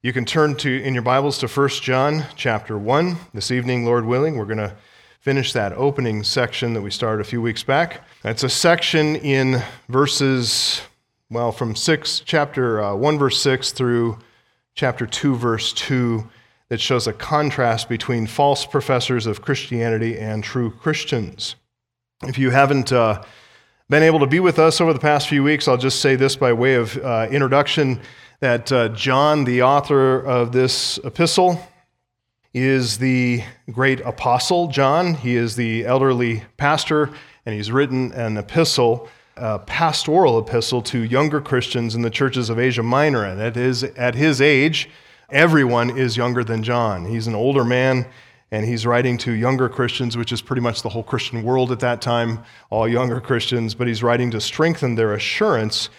You can turn to in your Bibles to 1 John chapter 1. This evening, Lord willing, we're going to finish that opening section that we started a few weeks back. It's a section in verses well from 6 chapter uh, 1 verse 6 through chapter 2 verse 2 that shows a contrast between false professors of Christianity and true Christians. If you haven't uh, been able to be with us over the past few weeks, I'll just say this by way of uh, introduction that uh, John, the author of this epistle, is the great apostle John. He is the elderly pastor, and he's written an epistle, a pastoral epistle to younger Christians in the churches of Asia Minor. And at his, at his age, everyone is younger than John. He's an older man, and he's writing to younger Christians, which is pretty much the whole Christian world at that time, all younger Christians, but he's writing to strengthen their assurance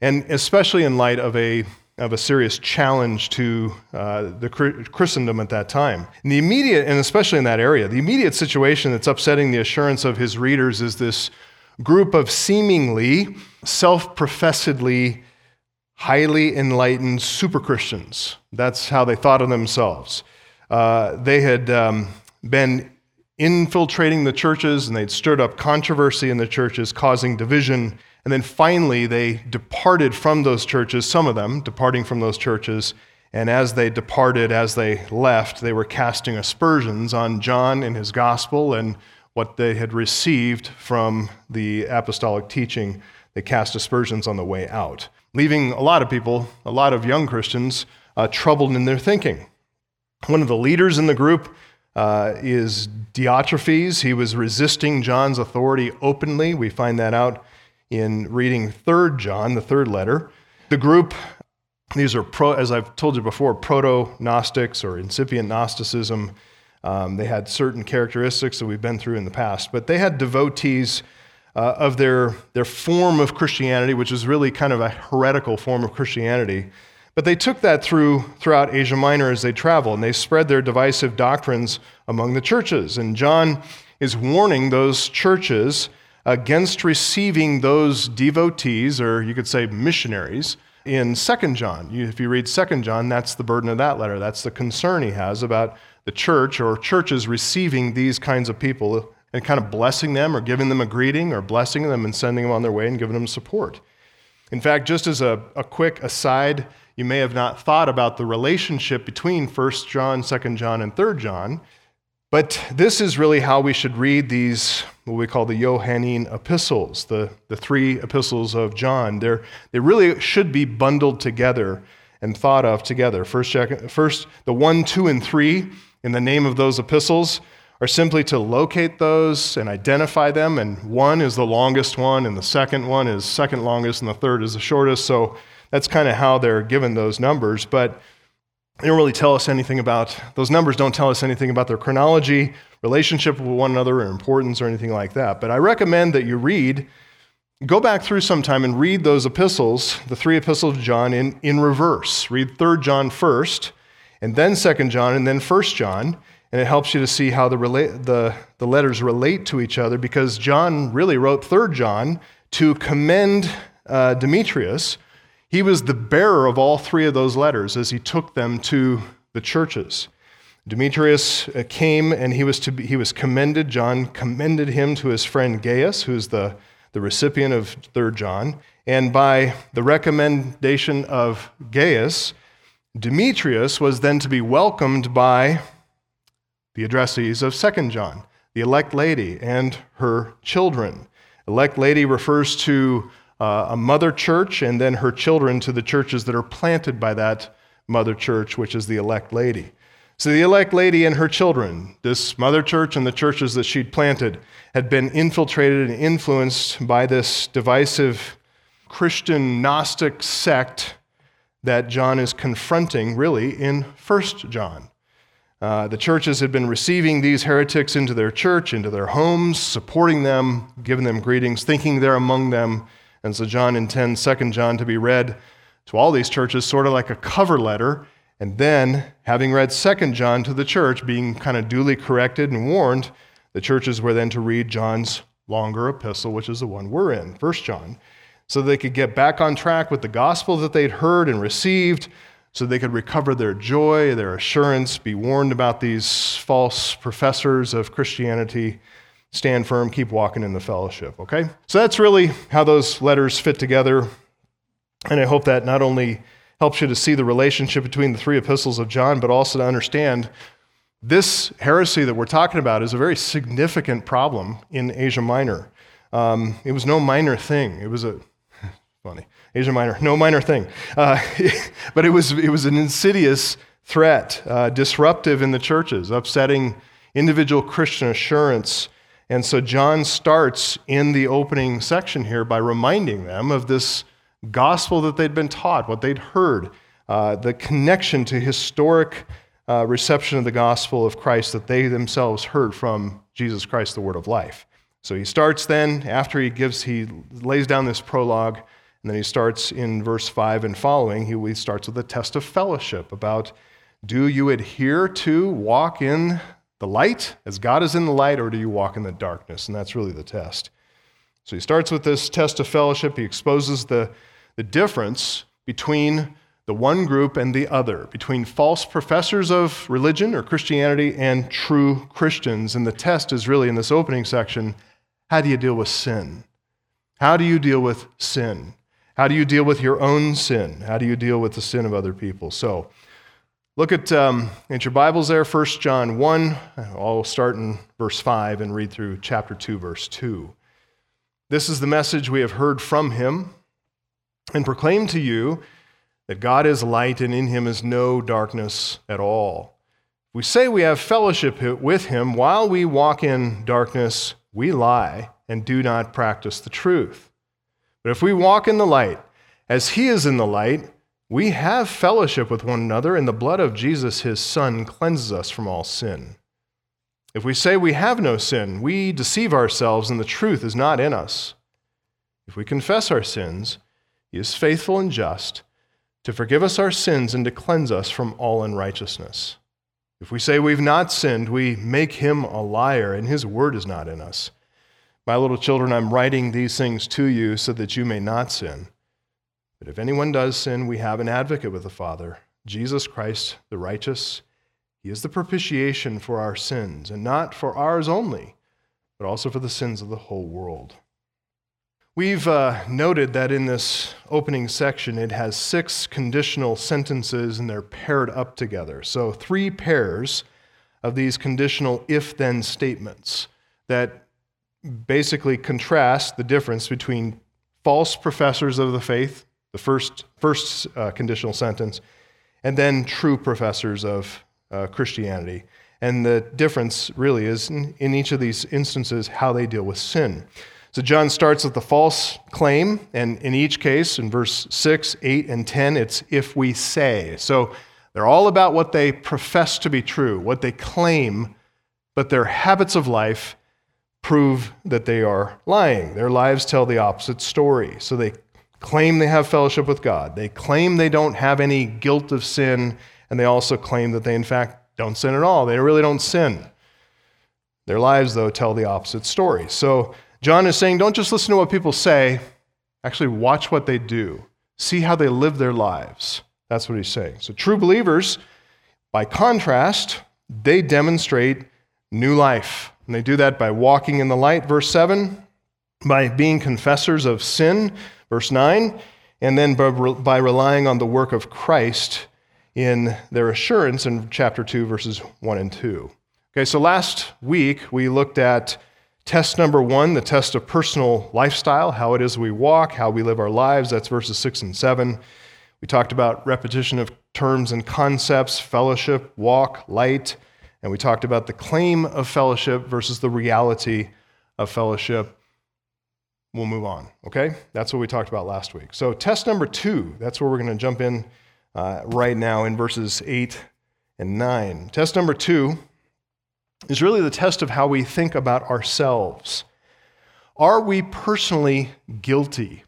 and especially in light of a, of a serious challenge to uh, the Christendom at that time. In the immediate, and especially in that area, the immediate situation that's upsetting the assurance of his readers is this group of seemingly self professedly highly enlightened super Christians. That's how they thought of themselves. Uh, they had um, been infiltrating the churches and they'd stirred up controversy in the churches, causing division and then finally, they departed from those churches, some of them departing from those churches. And as they departed, as they left, they were casting aspersions on John and his gospel and what they had received from the apostolic teaching. They cast aspersions on the way out, leaving a lot of people, a lot of young Christians, uh, troubled in their thinking. One of the leaders in the group uh, is Diotrephes. He was resisting John's authority openly. We find that out in reading 3rd John, the third letter. The group, these are, pro, as I've told you before, proto Gnostics or incipient Gnosticism. Um, they had certain characteristics that we've been through in the past, but they had devotees uh, of their, their form of Christianity, which is really kind of a heretical form of Christianity. But they took that through throughout Asia Minor as they traveled, and they spread their divisive doctrines among the churches. And John is warning those churches against receiving those devotees, or you could say missionaries, in 2 John. If you read 2 John, that's the burden of that letter. That's the concern he has about the church or churches receiving these kinds of people and kind of blessing them or giving them a greeting or blessing them and sending them on their way and giving them support. In fact, just as a, a quick aside, you may have not thought about the relationship between 1 John, 2 John, and 3 John. But this is really how we should read these, what we call the Johannine epistles, the, the three epistles of John. They're, they really should be bundled together and thought of together. First, first, the one, two, and three in the name of those epistles are simply to locate those and identify them. And one is the longest one, and the second one is second longest, and the third is the shortest. So that's kind of how they're given those numbers. But they don't really tell us anything about, those numbers don't tell us anything about their chronology, relationship with one another, or importance, or anything like that. But I recommend that you read, go back through sometime and read those epistles, the three epistles of John, in, in reverse. Read 3rd John first, and then 2nd John, and then 1st John. And it helps you to see how the, relate, the, the letters relate to each other because John really wrote 3rd John to commend uh, Demetrius he was the bearer of all three of those letters as he took them to the churches. Demetrius uh, came and he was, to be, he was commended. John commended him to his friend Gaius, who's the, the recipient of 3rd John. And by the recommendation of Gaius, Demetrius was then to be welcomed by the addressees of 2nd John, the elect lady and her children. Elect lady refers to uh, a mother church and then her children to the churches that are planted by that mother church, which is the elect lady. So the elect lady and her children, this mother church and the churches that she'd planted, had been infiltrated and influenced by this divisive Christian Gnostic sect that John is confronting, really, in 1 John. Uh, the churches had been receiving these heretics into their church, into their homes, supporting them, giving them greetings, thinking they're among them, and so John intends 2 John to be read to all these churches sort of like a cover letter. And then, having read 2 John to the church, being kind of duly corrected and warned, the churches were then to read John's longer epistle, which is the one we're in, 1 John, so they could get back on track with the gospel that they'd heard and received, so they could recover their joy, their assurance, be warned about these false professors of Christianity. Stand firm, keep walking in the fellowship, okay? So that's really how those letters fit together. And I hope that not only helps you to see the relationship between the three epistles of John, but also to understand this heresy that we're talking about is a very significant problem in Asia Minor. Um, it was no minor thing. It was a funny Asia Minor, no minor thing, uh, but it was it was an insidious threat, uh, disruptive in the churches, upsetting individual Christian assurance. And so John starts in the opening section here by reminding them of this gospel that they'd been taught, what they'd heard, uh, the connection to historic uh, reception of the gospel of Christ that they themselves heard from Jesus Christ, the Word of life. So he starts then, after he gives, he lays down this prologue, and then he starts in verse 5 and following, he starts with a test of fellowship about do you adhere to walk in the light as God is in the light, or do you walk in the darkness? And that's really the test. So he starts with this test of fellowship. He exposes the, the difference between the one group and the other, between false professors of religion or Christianity and true Christians. And the test is really in this opening section how do you deal with sin? How do you deal with sin? How do you deal with your own sin? How do you deal with the sin of other people? So, look at, um, at your Bibles there, 1 John 1. I'll start in verse 5 and read through chapter 2, verse 2. This is the message we have heard from him and proclaim to you that God is light and in him is no darkness at all. We say we have fellowship with him while we walk in darkness we lie and do not practice the truth. But if we walk in the light, as he is in the light, we have fellowship with one another, and the blood of Jesus, his Son, cleanses us from all sin. If we say we have no sin, we deceive ourselves, and the truth is not in us. If we confess our sins, he is faithful and just to forgive us our sins and to cleanse us from all unrighteousness. If we say we've not sinned, we make him a liar, and his word is not in us. My little children, I'm writing these things to you so that you may not sin. But if anyone does sin, we have an advocate with the Father, Jesus Christ the righteous. He is the propitiation for our sins, and not for ours only, but also for the sins of the whole world. We've uh, noted that in this opening section, it has six conditional sentences and they're paired up together. So, three pairs of these conditional if then statements that basically contrast the difference between false professors of the faith, the first, first uh, conditional sentence, and then true professors of uh, Christianity. And the difference really is in, in each of these instances how they deal with sin. So John starts with the false claim, and in each case, in verse 6, 8, and 10, it's if we say. So they're all about what they profess to be true, what they claim, but their habits of life prove that they are lying. Their lives tell the opposite story. So they claim they have fellowship with God, they claim they don't have any guilt of sin, and they also claim that they, in fact, don't sin at all. They really don't sin. Their lives, though, tell the opposite story. So John is saying, don't just listen to what people say, actually, watch what they do. See how they live their lives. That's what he's saying. So, true believers, by contrast, they demonstrate new life. And they do that by walking in the light, verse 7, by being confessors of sin, verse 9, and then by relying on the work of Christ in their assurance in chapter 2, verses 1 and 2. Okay, so last week we looked at Test number one, the test of personal lifestyle, how it is we walk, how we live our lives. That's verses six and seven. We talked about repetition of terms and concepts, fellowship, walk, light. And we talked about the claim of fellowship versus the reality of fellowship. We'll move on, okay? That's what we talked about last week. So, test number two, that's where we're going to jump in uh, right now in verses eight and nine. Test number two is really the test of how we think about ourselves. Are we personally guilty?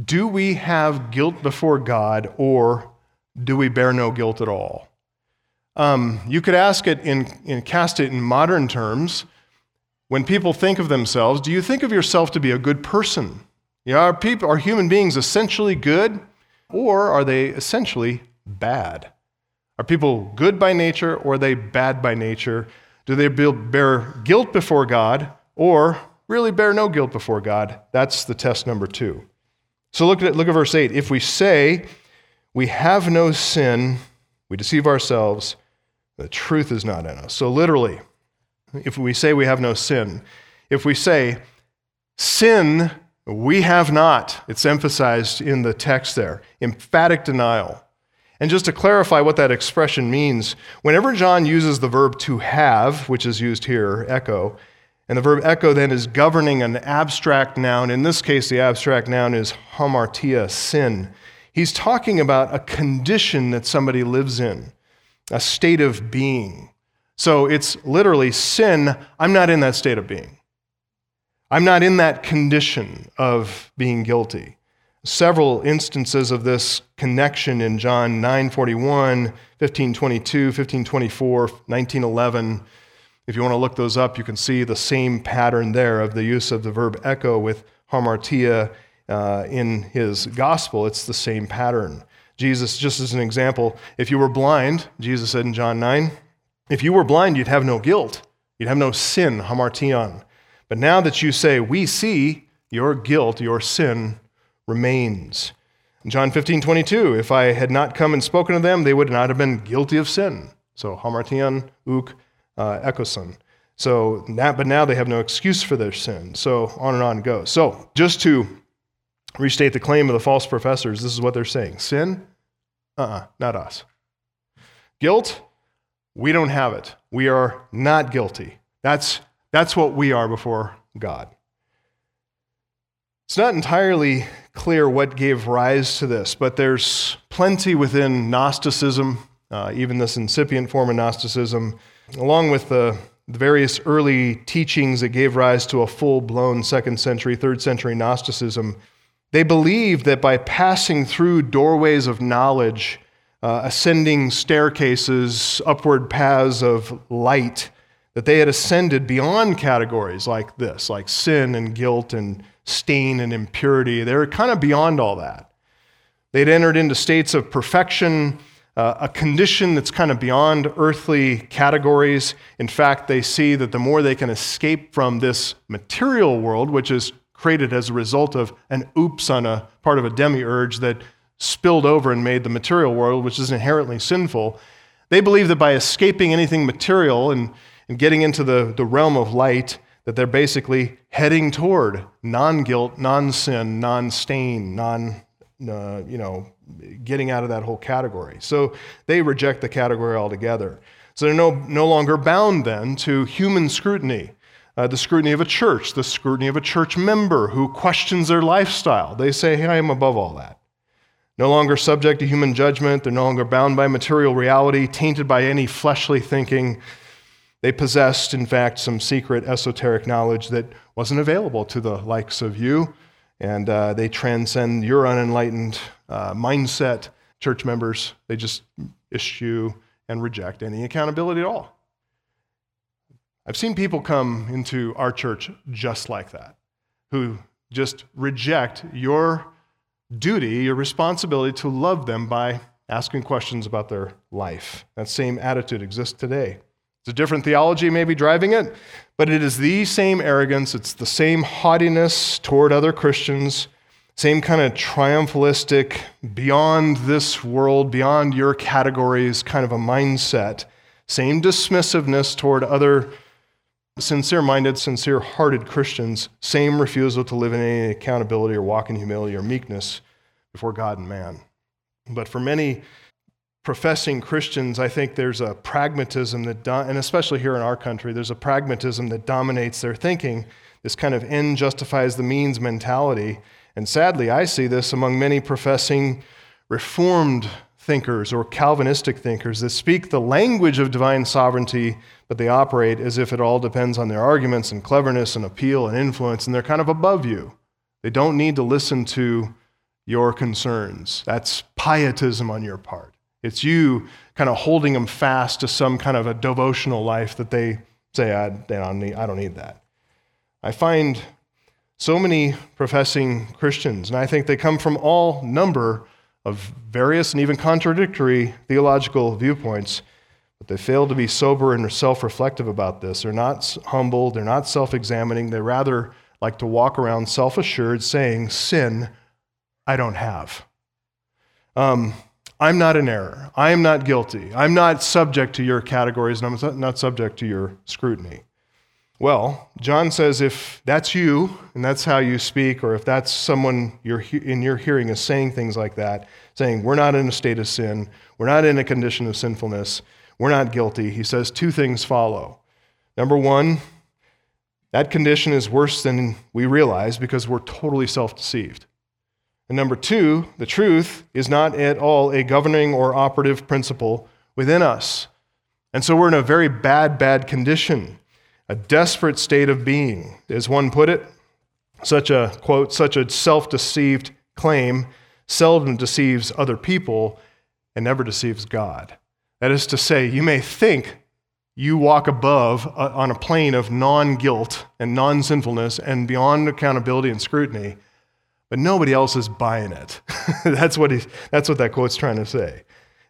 Do we have guilt before God, or do we bear no guilt at all? Um, you could ask it in, in cast it in modern terms. When people think of themselves, do you think of yourself to be a good person? Yeah, are, people, are human beings essentially good, or are they essentially bad? Are people good by nature or are they bad by nature? Do they bear guilt before God or really bear no guilt before God? That's the test number two. So look at, look at verse 8. If we say we have no sin, we deceive ourselves, the truth is not in us. So literally, if we say we have no sin, if we say, sin we have not, it's emphasized in the text there, emphatic denial. And just to clarify what that expression means, whenever John uses the verb to have, which is used here, echo, and the verb echo then is governing an abstract noun, in this case, the abstract noun is hamartia, sin. He's talking about a condition that somebody lives in, a state of being. So it's literally sin, I'm not in that state of being. I'm not in that condition of being guilty. Several instances of this connection in John 9:41, 15:22, 15:24, 19:11. If you want to look those up, you can see the same pattern there of the use of the verb echo with hamartia uh, in his gospel. It's the same pattern. Jesus, just as an example, if you were blind, Jesus said in John 9, if you were blind, you'd have no guilt. You'd have no sin, hamartion. But now that you say, we see, your guilt, your sin remains. In John 15, 22, if I had not come and spoken to them, they would not have been guilty of sin. So, hamartian, uk, uh, ekoson. So, now, but now they have no excuse for their sin. So, on and on goes. So, just to restate the claim of the false professors, this is what they're saying sin? Uh uh-uh, uh not us. Guilt? We don't have it. We are not guilty. That's that's what we are before God. It's not entirely clear what gave rise to this, but there's plenty within Gnosticism, uh, even this incipient form of Gnosticism, along with the, the various early teachings that gave rise to a full blown second century, third century Gnosticism. They believed that by passing through doorways of knowledge, uh, ascending staircases, upward paths of light, that they had ascended beyond categories like this, like sin and guilt and stain and impurity. They were kind of beyond all that. They'd entered into states of perfection, uh, a condition that's kind of beyond earthly categories. In fact, they see that the more they can escape from this material world, which is created as a result of an oops on a part of a demiurge that spilled over and made the material world, which is inherently sinful, they believe that by escaping anything material and and getting into the, the realm of light that they're basically heading toward non guilt, non sin, non stain, non, uh, you know, getting out of that whole category. So they reject the category altogether. So they're no, no longer bound then to human scrutiny. Uh, the scrutiny of a church, the scrutiny of a church member who questions their lifestyle. They say, hey, I am above all that. No longer subject to human judgment. They're no longer bound by material reality, tainted by any fleshly thinking. They possessed, in fact, some secret esoteric knowledge that wasn't available to the likes of you, and uh, they transcend your unenlightened uh, mindset. Church members, they just issue and reject any accountability at all. I've seen people come into our church just like that, who just reject your duty, your responsibility to love them by asking questions about their life. That same attitude exists today. It's a different theology maybe driving it, but it is the same arrogance, it's the same haughtiness toward other Christians, same kind of triumphalistic, beyond this world, beyond your categories kind of a mindset, same dismissiveness toward other sincere minded, sincere hearted Christians, same refusal to live in any accountability or walk in humility or meekness before God and man. But for many, professing Christians, I think there's a pragmatism that, do- and especially here in our country, there's a pragmatism that dominates their thinking, this kind of end justifies the means mentality. And sadly, I see this among many professing Reformed thinkers or Calvinistic thinkers that speak the language of divine sovereignty, but they operate as if it all depends on their arguments and cleverness and appeal and influence, and they're kind of above you. They don't need to listen to your concerns. That's pietism on your part. It's you kind of holding them fast to some kind of a devotional life that they say, I, don't, need, I don't need that. I find so many professing Christians, and I think they come from all number of various and even contradictory theological viewpoints, but they fail to be sober and self reflective about this. They're not humble, they're not self examining. They rather like to walk around self assured saying, Sin, I don't have. Um, I'm not in error. I am not guilty. I'm not subject to your categories, and I'm not subject to your scrutiny. Well, John says if that's you and that's how you speak, or if that's someone you're in your hearing is saying things like that, saying, We're not in a state of sin, we're not in a condition of sinfulness, we're not guilty, he says two things follow. Number one, that condition is worse than we realize because we're totally self deceived. And number two, the truth is not at all a governing or operative principle within us. And so we're in a very bad, bad condition, a desperate state of being. As one put it, such a quote, such a self deceived claim seldom deceives other people and never deceives God. That is to say, you may think you walk above uh, on a plane of non guilt and non sinfulness and beyond accountability and scrutiny but nobody else is buying it. that's, what that's what that quote's trying to say.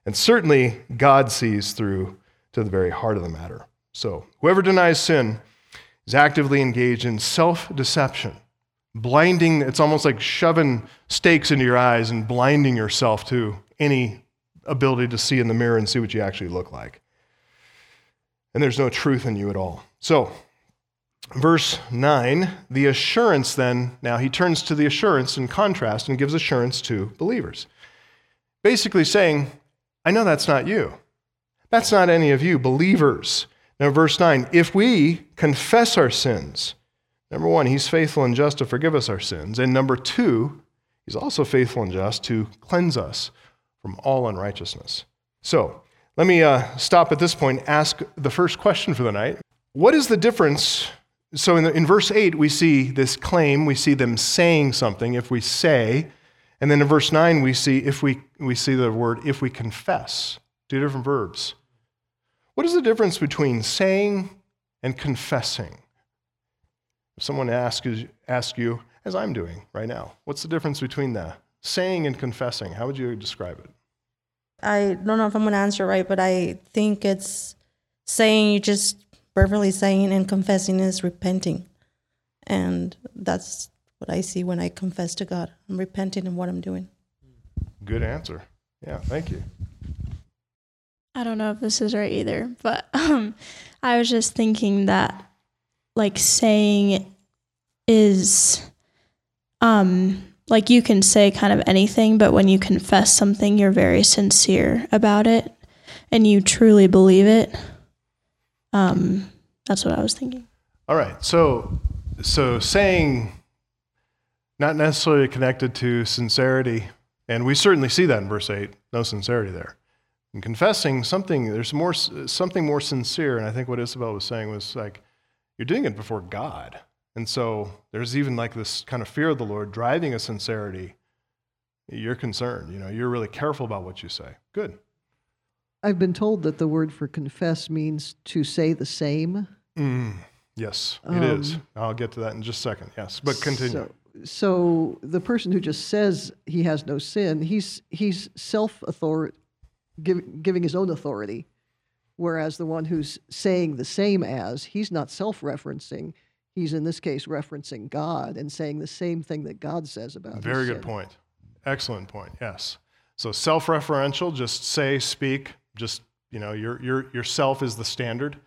And certainly, God sees through to the very heart of the matter. So, whoever denies sin is actively engaged in self deception, blinding, it's almost like shoving stakes into your eyes and blinding yourself to any ability to see in the mirror and see what you actually look like. And there's no truth in you at all. So, verse 9, the assurance then, now he turns to the assurance in contrast and gives assurance to believers. Basically saying, I know that's not you. That's not any of you, believers. Now, verse 9, if we confess our sins, number one, he's faithful and just to forgive us our sins. And number two, he's also faithful and just to cleanse us from all unrighteousness. So, let me uh, stop at this point, ask the first question for the night. What is the difference so in, the, in verse 8, we see this claim, we see them saying something, if we say. And then in verse 9, we see, if we, we see the word if we confess, two different verbs. What is the difference between saying and confessing? If someone asks, asks you, as I'm doing right now, what's the difference between the saying and confessing? How would you describe it? I don't know if I'm going to answer right, but I think it's saying you just verbally saying and confessing is repenting. And that's what I see when I confess to God. I'm repenting in what I'm doing. Good answer. Yeah, thank you. I don't know if this is right either, but um, I was just thinking that like saying is um like you can say kind of anything, but when you confess something, you're very sincere about it and you truly believe it. Um, that's what I was thinking. All right. So, so saying not necessarily connected to sincerity, and we certainly see that in verse eight. No sincerity there. And confessing something, there's more something more sincere. And I think what Isabel was saying was like, you're doing it before God. And so there's even like this kind of fear of the Lord driving a sincerity. You're concerned, you know, you're really careful about what you say. Good. I've been told that the word for confess means to say the same. Mm, yes, it um, is. I'll get to that in just a second. Yes, but continue. So, so the person who just says he has no sin, he's he's self authority, give, giving his own authority, whereas the one who's saying the same as, he's not self referencing. He's in this case referencing God and saying the same thing that God says about. It. Very good sin. point. Excellent point. Yes. So self-referential, just say, speak, just, you know, your, your, yourself is the standard.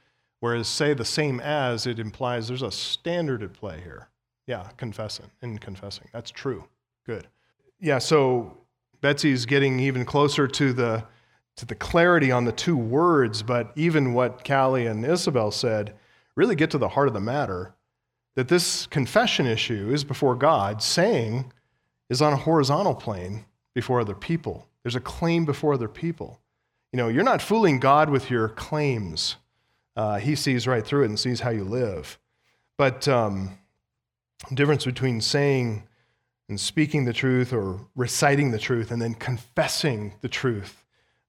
Whereas, say the same as, it implies there's a standard at play here. Yeah, confessing and confessing. That's true. Good. Yeah, so Betsy's getting even closer to the to the clarity on the two words, but even what Callie and Isabel said really get to the heart of the matter that this confession issue is before God, saying is on a horizontal plane before other people. There's a claim before other people. You know, you're not fooling God with your claims. Uh, he sees right through it and sees how you live. But um, difference between saying and speaking the truth or reciting the truth and then confessing the truth,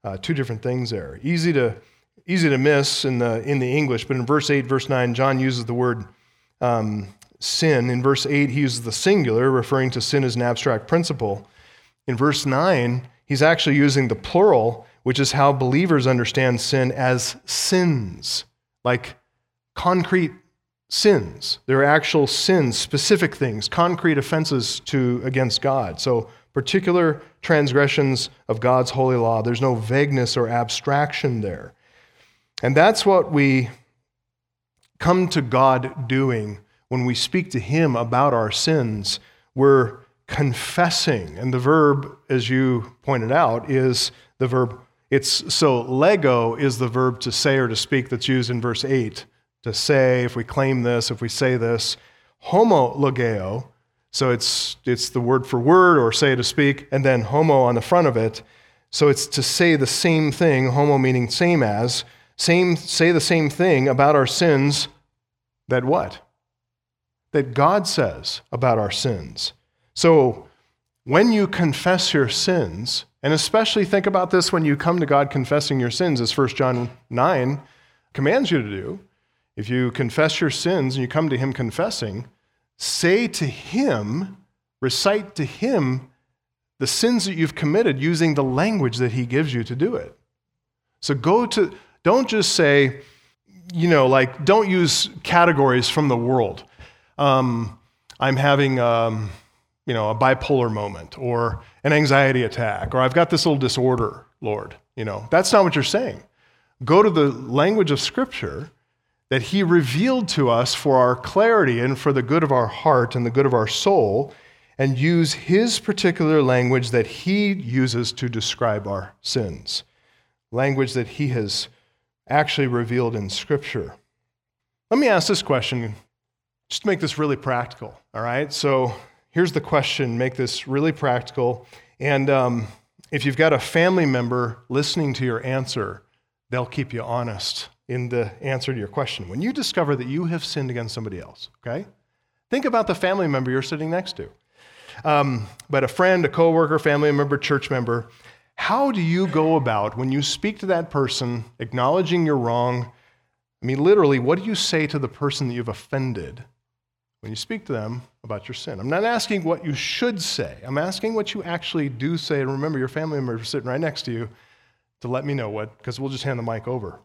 uh, two different things there. Easy to easy to miss in the in the English, but in verse eight, verse nine, John uses the word um, sin. In verse eight, he uses the singular, referring to sin as an abstract principle. In verse nine, he's actually using the plural, which is how believers understand sin as sins, like concrete sins. There are actual sins, specific things, concrete offenses to against God. So particular transgressions of God's holy law. There's no vagueness or abstraction there. And that's what we come to God doing when we speak to Him about our sins. We're confessing. And the verb, as you pointed out, is the verb. It's so lego is the verb to say or to speak that's used in verse 8. To say, if we claim this, if we say this. Homologeo so it's, it's the word for word or say to speak, and then homo on the front of it. So it's to say the same thing, homo meaning same as, same, say the same thing about our sins that what? That God says about our sins. So when you confess your sins, and especially think about this when you come to God confessing your sins, as 1 John 9 commands you to do. If you confess your sins and you come to Him confessing, say to him, recite to him the sins that you've committed using the language that he gives you to do it. So go to, don't just say, you know, like, don't use categories from the world. Um, I'm having, um, you know, a bipolar moment or an anxiety attack, or I've got this little disorder, Lord. You know, that's not what you're saying. Go to the language of Scripture that He revealed to us for our clarity and for the good of our heart and the good of our soul, and use His particular language that He uses to describe our sins, language that He has actually revealed in Scripture. Let me ask this question, just to make this really practical, all right? So here's the question make this really practical. And um, if you've got a family member listening to your answer, they'll keep you honest in the answer to your question. When you discover that you have sinned against somebody else, okay? Think about the family member you're sitting next to. Um, but a friend, a coworker, family member, church member, how do you go about when you speak to that person, acknowledging you're wrong? I mean, literally, what do you say to the person that you've offended when you speak to them about your sin? I'm not asking what you should say. I'm asking what you actually do say. And remember, your family member is sitting right next to you to let me know what, because we'll just hand the mic over.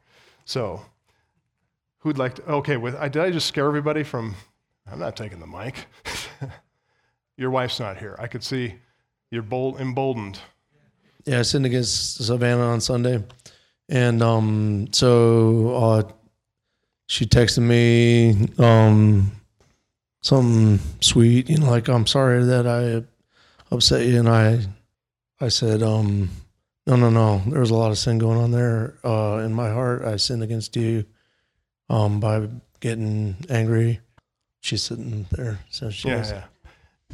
So, who'd like to? Okay, with, did I just scare everybody from? I'm not taking the mic. Your wife's not here. I could see you're bold, emboldened. Yeah, I sinned against Savannah on Sunday, and um, so uh, she texted me um, something sweet, you know, like I'm sorry that I upset you, and I, I said, um, no, no, no. There was a lot of sin going on there uh, in my heart. I sinned against you um, by getting angry. She's sitting there, so she yeah, yeah.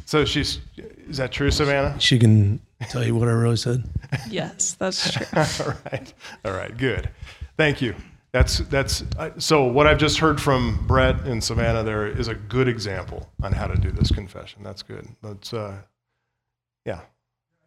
So she's is that true, Savannah? She can tell you what I really said. yes, that's true. All right, all right, good. Thank you. That's that's uh, so. What I've just heard from Brett and Savannah there is a good example on how to do this confession. That's good. That's uh, yeah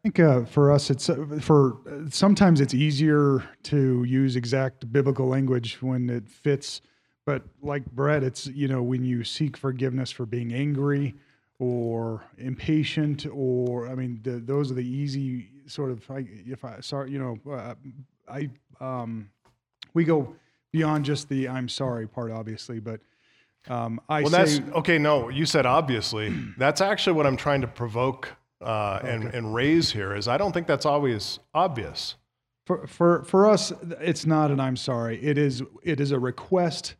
think uh, for us, it's uh, for sometimes it's easier to use exact biblical language when it fits. But like Brett, it's you know when you seek forgiveness for being angry or impatient, or I mean, the, those are the easy sort of. If I sorry, you know, uh, I um, we go beyond just the I'm sorry part, obviously, but. Um, I well, say, that's okay. No, you said obviously. that's actually what I'm trying to provoke uh, and, and raise here is I don't think that's always obvious. For, for, for us, it's not an I'm sorry. It is, it is a request,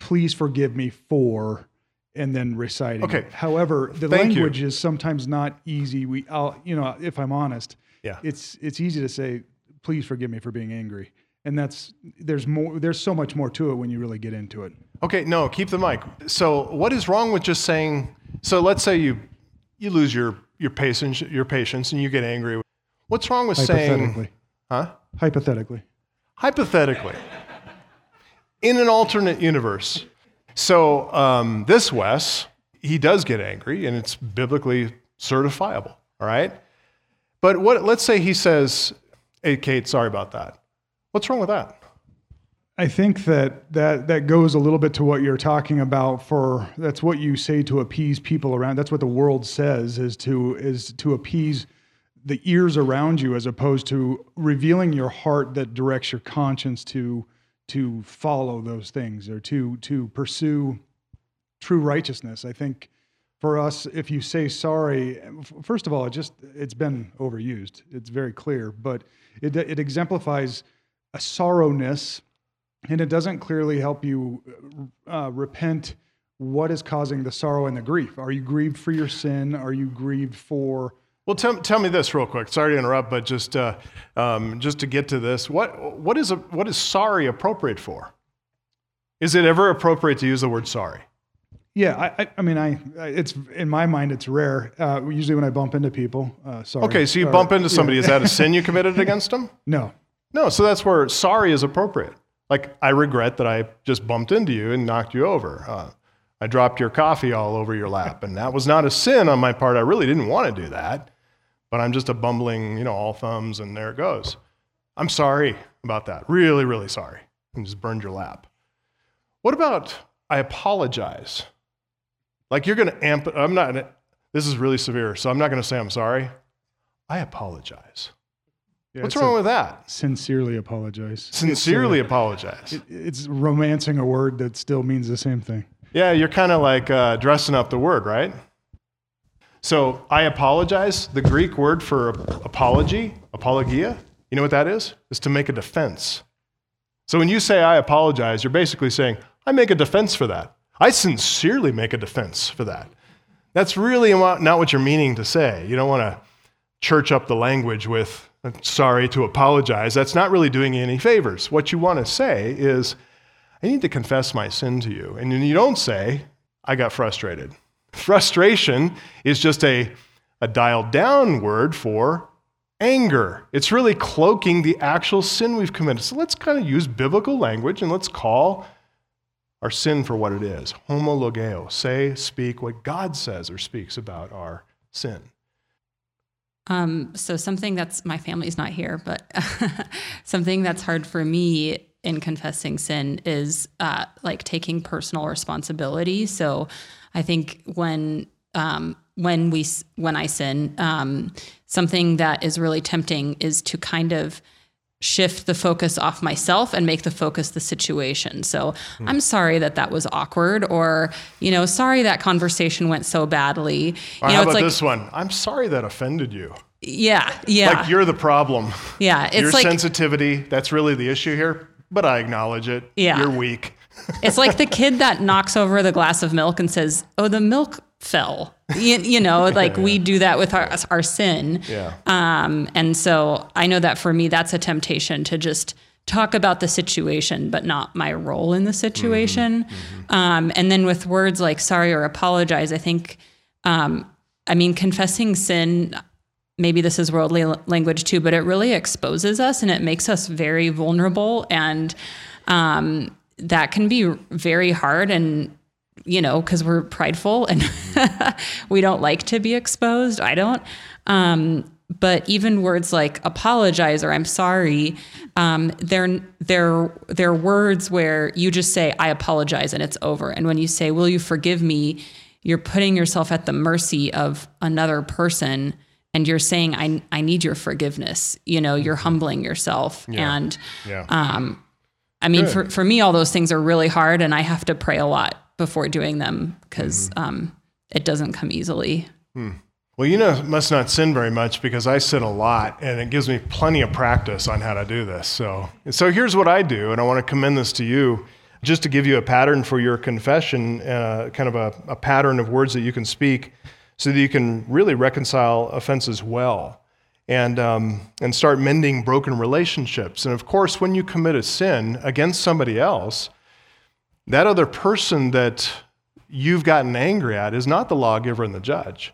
please forgive me for, and then reciting. Okay. It. However, the Thank language you. is sometimes not easy. We, I'll, you know, if I'm honest, yeah, it's, it's easy to say, please forgive me for being angry. And that's, there's more, there's so much more to it when you really get into it. Okay. No, keep the mic. So what is wrong with just saying, so let's say you, you lose your your patience, your patience, and you get angry. What's wrong with saying? Huh? Hypothetically. Hypothetically. In an alternate universe. So um, this Wes, he does get angry, and it's biblically certifiable. All right. But what? Let's say he says, "Hey, Kate, sorry about that." What's wrong with that? I think that, that that goes a little bit to what you're talking about for that's what you say to appease people around that's what the world says is to is to appease the ears around you as opposed to revealing your heart that directs your conscience to to follow those things or to to pursue true righteousness. I think for us, if you say sorry, first of all, it just it's been overused. It's very clear, but it it exemplifies a sorrowness, and it doesn't clearly help you uh, repent. What is causing the sorrow and the grief? Are you grieved for your sin? Are you grieved for Well, tell, tell me this real quick. Sorry to interrupt, but just uh, um, just to get to this, what what is a, what is sorry appropriate for? Is it ever appropriate to use the word sorry? Yeah, I, I, mean, I, it's in my mind, it's rare. Uh, usually, when I bump into people, uh, sorry. Okay, so you or- bump into yeah. somebody. Is that a sin you committed against them? No, No. So that's where sorry is appropriate. Like I regret that I just bumped into you and knocked you over. Uh, I dropped your coffee all over your lap, and that was not a sin on my part. I really didn't want to do that, but I'm just a bumbling, you know, all thumbs, and there it goes. I'm sorry about that. Really, really sorry. And just burned your lap. What about I apologize? Like you're going to amp. I'm not. This is really severe, so I'm not going to say I'm sorry. I apologize. Yeah, What's wrong a- with that? Sincerely apologize. Sincerely It's, apologize. uh, it- it's romancing a word that still means the same thing. Yeah, you're kind of like uh, dressing up the word, right? So I apologize. The Greek word for apology, apologia, you know what that is? Is to make a defense. So when you say I apologize, you're basically saying, I make a defense for that. I sincerely make a defense for that. That's really not what you're meaning to say. You don't want to church up the language with sorry to apologize. That's not really doing you any favors. What you want to say is, I need to confess my sin to you. And you don't say, I got frustrated. Frustration is just a, a dialed down word for anger. It's really cloaking the actual sin we've committed. So let's kind of use biblical language and let's call our sin for what it is. Homologeo. Say, speak what God says or speaks about our sin. Um, so something that's my family's not here, but something that's hard for me in confessing sin is uh, like taking personal responsibility. So I think when um, when we when I sin, um, something that is really tempting is to kind of shift the focus off myself and make the focus the situation. So hmm. I'm sorry that that was awkward, or you know, sorry that conversation went so badly. Or you how about it's like this one? I'm sorry that offended you. yeah, yeah, Like you're the problem. yeah. It's Your like sensitivity, that's really the issue here, but I acknowledge it. Yeah. You're weak. It's like the kid that knocks over the glass of milk and says, "Oh, the milk fell." You, you know, like we do that with our our sin. Yeah. Um, and so I know that for me, that's a temptation to just talk about the situation, but not my role in the situation. Um, and then with words like sorry or apologize, I think, um, I mean, confessing sin. Maybe this is worldly language too, but it really exposes us and it makes us very vulnerable. And um, that can be very hard and you know because we're prideful and we don't like to be exposed i don't. Um, but even words like apologize or i'm sorry um, they're they're they're words where you just say i apologize and it's over. And when you say will you forgive me? you're putting yourself at the mercy of another person and you're saying i, I need your forgiveness you know you're humbling yourself and Yeah. um, I mean, for, for me, all those things are really hard, and I have to pray a lot before doing them because um, it doesn't come easily. Well, you know, must not sin very much because I sin a lot, and it gives me plenty of practice on how to do this. So, so here's what I do, and I want to commend this to you, just to give you a pattern for your confession, uh, kind of a, a pattern of words that you can speak, so that you can really reconcile offenses well, and um, and start mending broken relationships. And of course, when you commit a sin against somebody else, that other person that you've gotten angry at is not the lawgiver and the judge.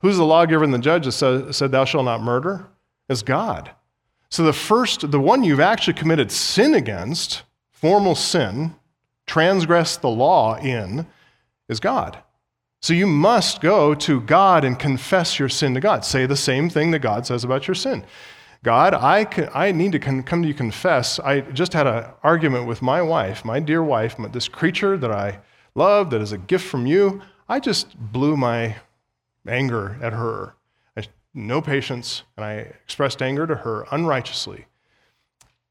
Who's the lawgiver and the judge that said, Thou shalt not murder? Is God. So the first, the one you've actually committed sin against, formal sin, transgressed the law in, is God. So you must go to God and confess your sin to God. Say the same thing that God says about your sin. God, I, can, I need to con- come to you confess. I just had an argument with my wife, my dear wife, this creature that I love, that is a gift from you. I just blew my anger at her. I no patience, and I expressed anger to her unrighteously.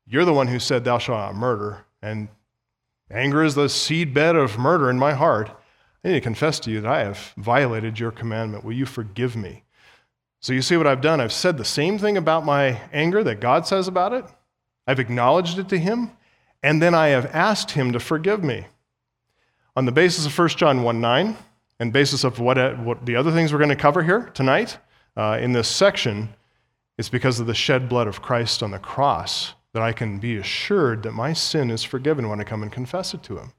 You're the one who said, Thou shalt not murder, and anger is the seedbed of murder in my heart. I need to confess to you that I have violated your commandment. Will you forgive me? So you see what I've done? I've said the same thing about my anger that God says about it. I've acknowledged it to him, and then I have asked him to forgive me. On the basis of 1 John 1 9, and basis of what, what the other things we're going to cover here tonight uh, in this section, it's because of the shed blood of Christ on the cross that I can be assured that my sin is forgiven when I come and confess it to him.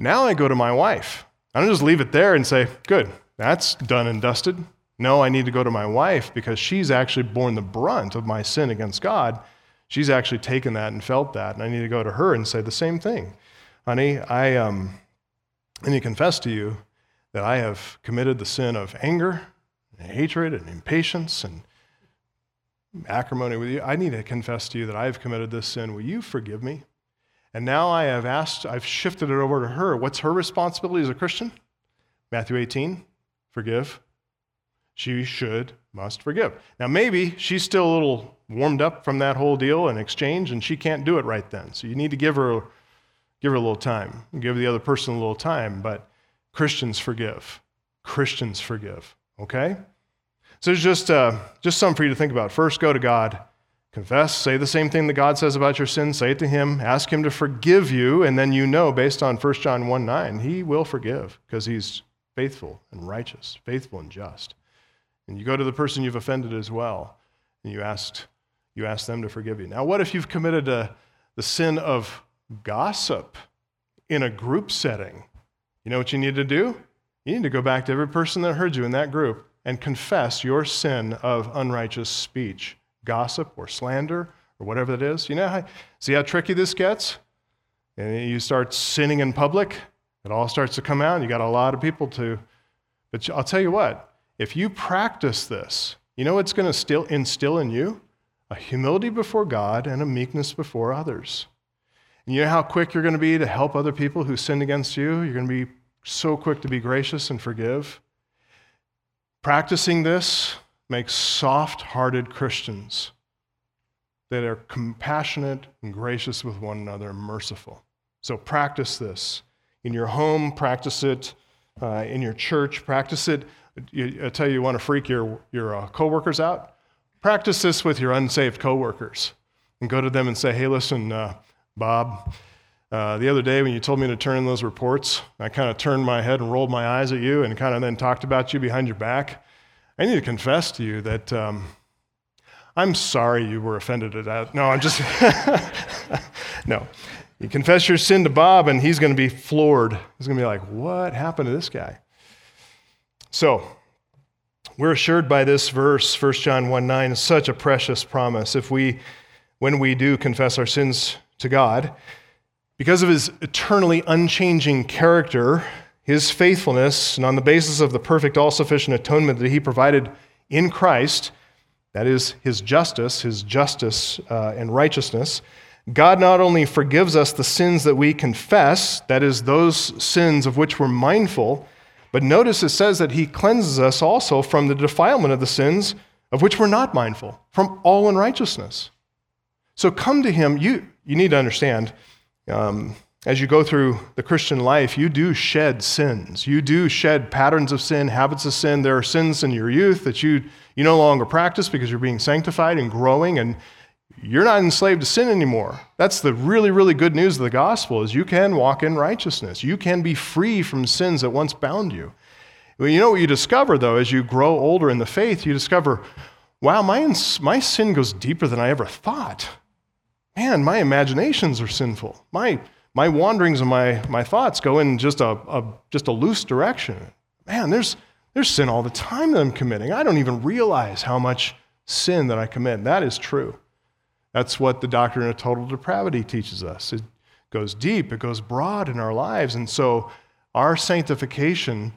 Now I go to my wife. I don't just leave it there and say, good, that's done and dusted. No, I need to go to my wife because she's actually borne the brunt of my sin against God. She's actually taken that and felt that. And I need to go to her and say the same thing. Honey, I, um, I need to confess to you that I have committed the sin of anger and hatred and impatience and acrimony with you. I need to confess to you that I have committed this sin. Will you forgive me? And now I have asked, I've shifted it over to her. What's her responsibility as a Christian? Matthew 18, forgive. She should, must forgive. Now, maybe she's still a little warmed up from that whole deal and exchange, and she can't do it right then. So you need to give her, give her a little time, give the other person a little time. But Christians forgive. Christians forgive. Okay? So there's just, uh, just something for you to think about. First, go to God, confess, say the same thing that God says about your sin, say it to Him, ask Him to forgive you, and then you know, based on 1 John 1 9, He will forgive because He's faithful and righteous, faithful and just. And you go to the person you've offended as well, and you ask, you ask them to forgive you. Now, what if you've committed a, the sin of gossip in a group setting? You know what you need to do? You need to go back to every person that heard you in that group and confess your sin of unrighteous speech, gossip or slander or whatever it is. You know how, see how tricky this gets? And you start sinning in public, it all starts to come out, you got a lot of people to. But I'll tell you what, if you practice this, you know what's going to still instill in you? A humility before God and a meekness before others. And you know how quick you're going to be to help other people who sinned against you? You're going to be so quick to be gracious and forgive. Practicing this makes soft hearted Christians that are compassionate and gracious with one another and merciful. So practice this in your home, practice it uh, in your church, practice it. I tell you, you want to freak your, your uh, coworkers out? Practice this with your unsaved coworkers and go to them and say, hey, listen, uh, Bob, uh, the other day when you told me to turn in those reports, I kind of turned my head and rolled my eyes at you and kind of then talked about you behind your back. I need to confess to you that um, I'm sorry you were offended at that. No, I'm just, no. You confess your sin to Bob, and he's going to be floored. He's going to be like, what happened to this guy? So, we're assured by this verse, 1 John 1 9, is such a precious promise. If we, when we do confess our sins to God, because of his eternally unchanging character, his faithfulness, and on the basis of the perfect, all sufficient atonement that he provided in Christ, that is, his justice, his justice uh, and righteousness, God not only forgives us the sins that we confess, that is, those sins of which we're mindful, but notice it says that he cleanses us also from the defilement of the sins of which we're not mindful, from all unrighteousness. So come to him. You, you need to understand. Um, as you go through the Christian life, you do shed sins. You do shed patterns of sin, habits of sin. There are sins in your youth that you, you no longer practice because you're being sanctified and growing, and you're not enslaved to sin anymore. That's the really, really good news of the gospel is you can walk in righteousness. You can be free from sins that once bound you. Well, you know what you discover, though, as you grow older in the faith, you discover, wow, my, my sin goes deeper than I ever thought. Man, my imaginations are sinful. My my wanderings and my, my thoughts go in just a, a, just a loose direction. Man, there's, there's sin all the time that I'm committing. I don't even realize how much sin that I commit. That is true. That's what the doctrine of total depravity teaches us. It goes deep, it goes broad in our lives. And so our sanctification,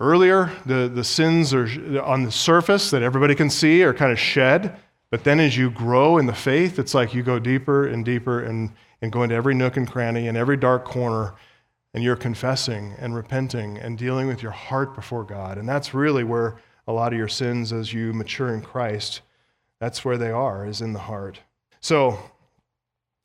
earlier, the, the sins are on the surface that everybody can see are kind of shed. But then as you grow in the faith, it's like you go deeper and deeper and and go into every nook and cranny and every dark corner, and you're confessing and repenting and dealing with your heart before God. And that's really where a lot of your sins as you mature in Christ. That's where they are, is in the heart. So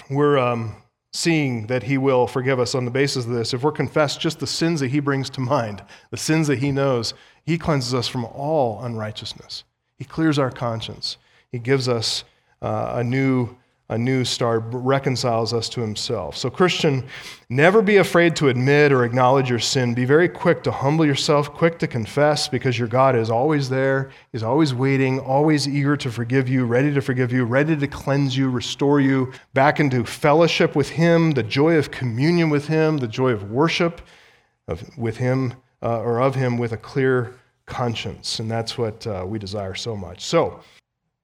we're um, seeing that He will forgive us on the basis of this. If we're confessed just the sins that He brings to mind, the sins that He knows, He cleanses us from all unrighteousness. He clears our conscience. He gives us uh, a new a new start, reconciles us to himself. So, Christian, never be afraid to admit or acknowledge your sin. Be very quick to humble yourself, quick to confess, because your God is always there. He's always waiting, always eager to forgive you, ready to forgive you, ready to cleanse you, restore you back into fellowship with Him, the joy of communion with Him, the joy of worship of, with Him uh, or of Him with a clear conscience. And that's what uh, we desire so much. So,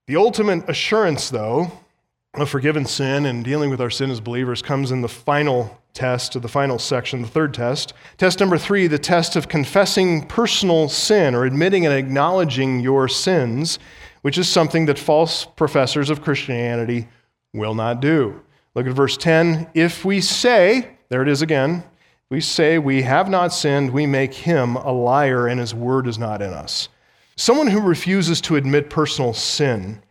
the ultimate assurance, though, of forgiven sin and dealing with our sin as believers comes in the final test, the final section, the third test. Test number three, the test of confessing personal sin or admitting and acknowledging your sins, which is something that false professors of Christianity will not do. Look at verse 10. If we say, there it is again, we say we have not sinned, we make him a liar and his word is not in us. Someone who refuses to admit personal sin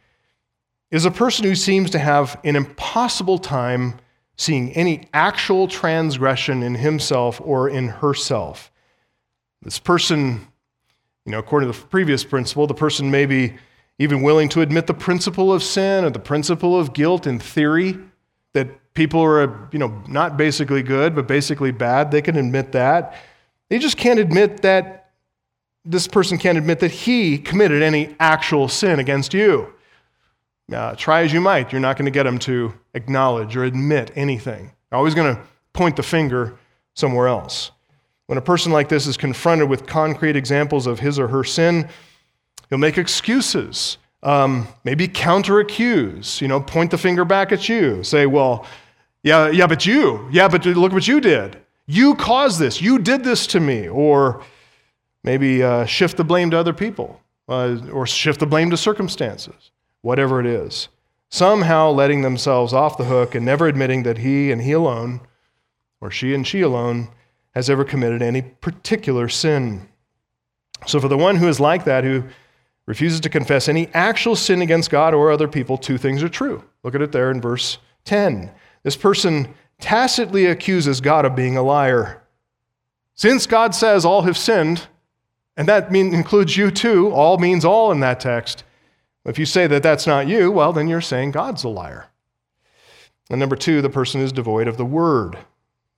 is a person who seems to have an impossible time seeing any actual transgression in himself or in herself. This person, you know, according to the previous principle, the person may be even willing to admit the principle of sin or the principle of guilt in theory, that people are, you know, not basically good, but basically bad. They can admit that. They just can't admit that this person can't admit that he committed any actual sin against you. Uh, try as you might, you're not going to get them to acknowledge or admit anything. They're always going to point the finger somewhere else. When a person like this is confronted with concrete examples of his or her sin, he'll make excuses, um, maybe counter accuse, you know, point the finger back at you, say, well, yeah, yeah, but you, yeah, but look what you did. You caused this, you did this to me, or maybe uh, shift the blame to other people, uh, or shift the blame to circumstances whatever it is, somehow letting themselves off the hook and never admitting that he and he alone, or she and she alone, has ever committed any particular sin. So, for the one who is like that, who refuses to confess any actual sin against God or other people, two things are true. Look at it there in verse 10. This person tacitly accuses God of being a liar. Since God says all have sinned, and that mean, includes you too, all means all in that text, if you say that that's not you, well, then you're saying God's a liar. And number two, the person is devoid of the word.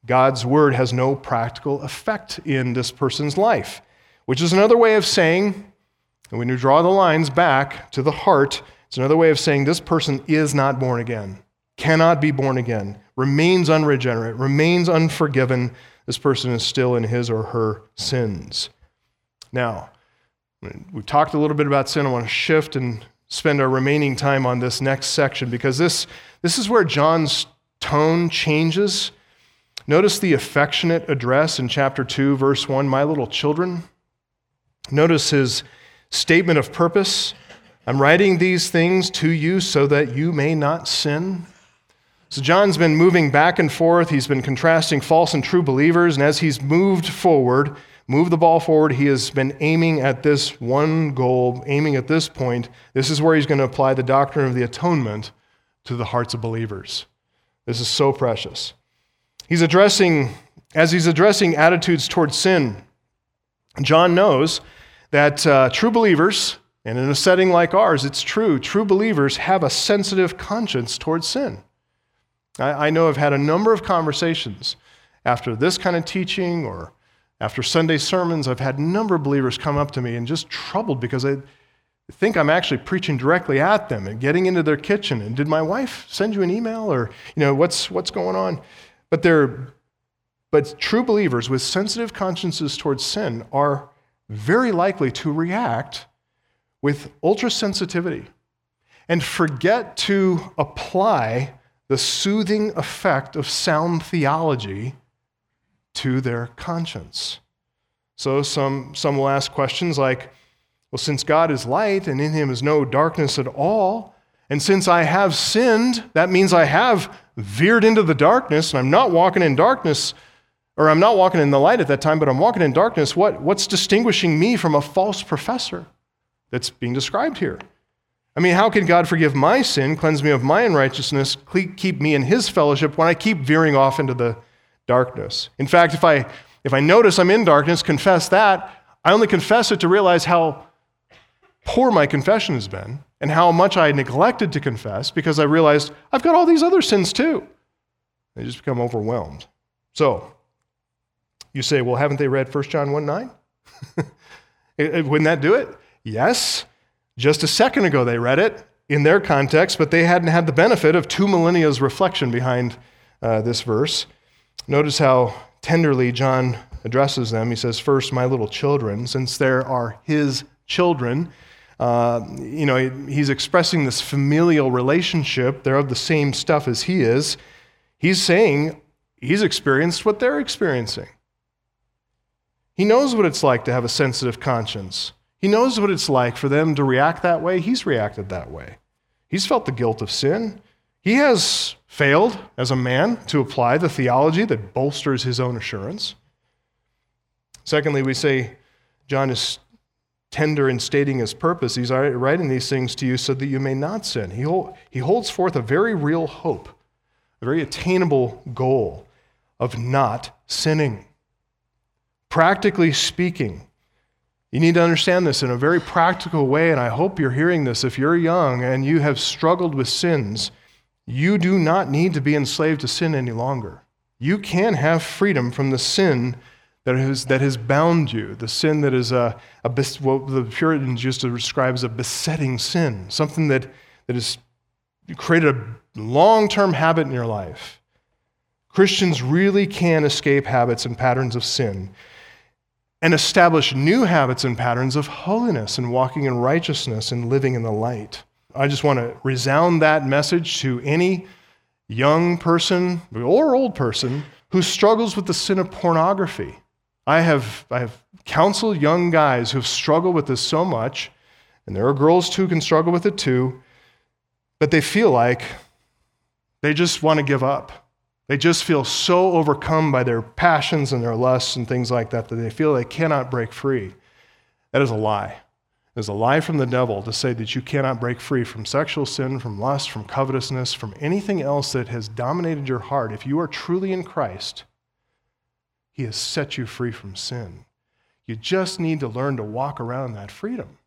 God's word has no practical effect in this person's life, which is another way of saying, and when you draw the lines back to the heart, it's another way of saying this person is not born again, cannot be born again, remains unregenerate, remains unforgiven. This person is still in his or her sins. Now, we've talked a little bit about sin. I want to shift and spend our remaining time on this next section because this, this is where John's tone changes. Notice the affectionate address in chapter 2, verse 1 My little children. Notice his statement of purpose I'm writing these things to you so that you may not sin. So, John's been moving back and forth. He's been contrasting false and true believers. And as he's moved forward, move the ball forward. He has been aiming at this one goal, aiming at this point. This is where he's going to apply the doctrine of the atonement to the hearts of believers. This is so precious. He's addressing, as he's addressing attitudes towards sin, John knows that uh, true believers, and in a setting like ours, it's true, true believers have a sensitive conscience towards sin. I, I know I've had a number of conversations after this kind of teaching or after Sunday sermons, I've had a number of believers come up to me and just troubled because I think I'm actually preaching directly at them and getting into their kitchen. And did my wife send you an email or, you know, what's, what's going on? But they're, but true believers with sensitive consciences towards sin are very likely to react with ultra sensitivity and forget to apply the soothing effect of sound theology to their conscience. So some, some will ask questions like, well, since God is light and in him is no darkness at all, and since I have sinned, that means I have veered into the darkness and I'm not walking in darkness, or I'm not walking in the light at that time, but I'm walking in darkness. What, what's distinguishing me from a false professor? that's being described here. I mean, how can God forgive my sin, cleanse me of my unrighteousness, keep me in his fellowship when I keep veering off into the darkness? In fact, if I if I notice I'm in darkness, confess that, I only confess it to realize how poor my confession has been and how much I neglected to confess because I realized I've got all these other sins too. I just become overwhelmed. So, you say, well, haven't they read 1 John 1 9? Wouldn't that do it? Yes. Just a second ago, they read it in their context, but they hadn't had the benefit of two millennia's reflection behind uh, this verse. Notice how tenderly John addresses them. He says, First, my little children, since there are his children. Uh, you know, he's expressing this familial relationship. They're of the same stuff as he is. He's saying he's experienced what they're experiencing. He knows what it's like to have a sensitive conscience. He knows what it's like for them to react that way. He's reacted that way. He's felt the guilt of sin. He has failed as a man to apply the theology that bolsters his own assurance. Secondly, we say John is tender in stating his purpose. He's writing these things to you so that you may not sin. He, he holds forth a very real hope, a very attainable goal of not sinning. Practically speaking, you need to understand this in a very practical way, and I hope you're hearing this. If you're young and you have struggled with sins, you do not need to be enslaved to sin any longer. You can have freedom from the sin that has, that has bound you, the sin that is a, a what the Puritans used to describe as a besetting sin, something that, that has created a long term habit in your life. Christians really can escape habits and patterns of sin and establish new habits and patterns of holiness and walking in righteousness and living in the light. I just want to resound that message to any young person or old person who struggles with the sin of pornography. I have, I have counseled young guys who've struggled with this so much, and there are girls too who can struggle with it too, but they feel like they just want to give up. They just feel so overcome by their passions and their lusts and things like that that they feel they cannot break free. That is a lie. Is a lie from the devil to say that you cannot break free from sexual sin, from lust, from covetousness, from anything else that has dominated your heart. If you are truly in Christ, He has set you free from sin. You just need to learn to walk around that freedom.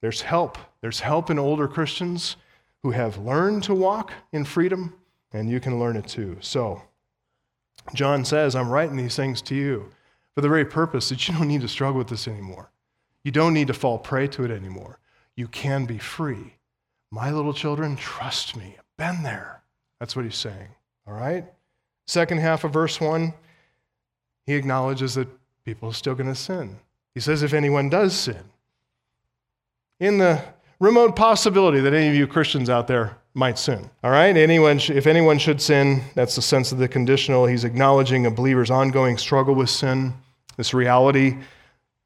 There's help. There's help in older Christians who have learned to walk in freedom and you can learn it too. So, John says, I'm writing these things to you for the very purpose that you don't need to struggle with this anymore. You don't need to fall prey to it anymore. You can be free. My little children, trust me. I've been there. That's what he's saying. All right? Second half of verse 1, he acknowledges that people are still going to sin. He says, if anyone does sin, in the remote possibility that any of you Christians out there might sin. All right? Anyone, if anyone should sin, that's the sense of the conditional. He's acknowledging a believer's ongoing struggle with sin, this reality,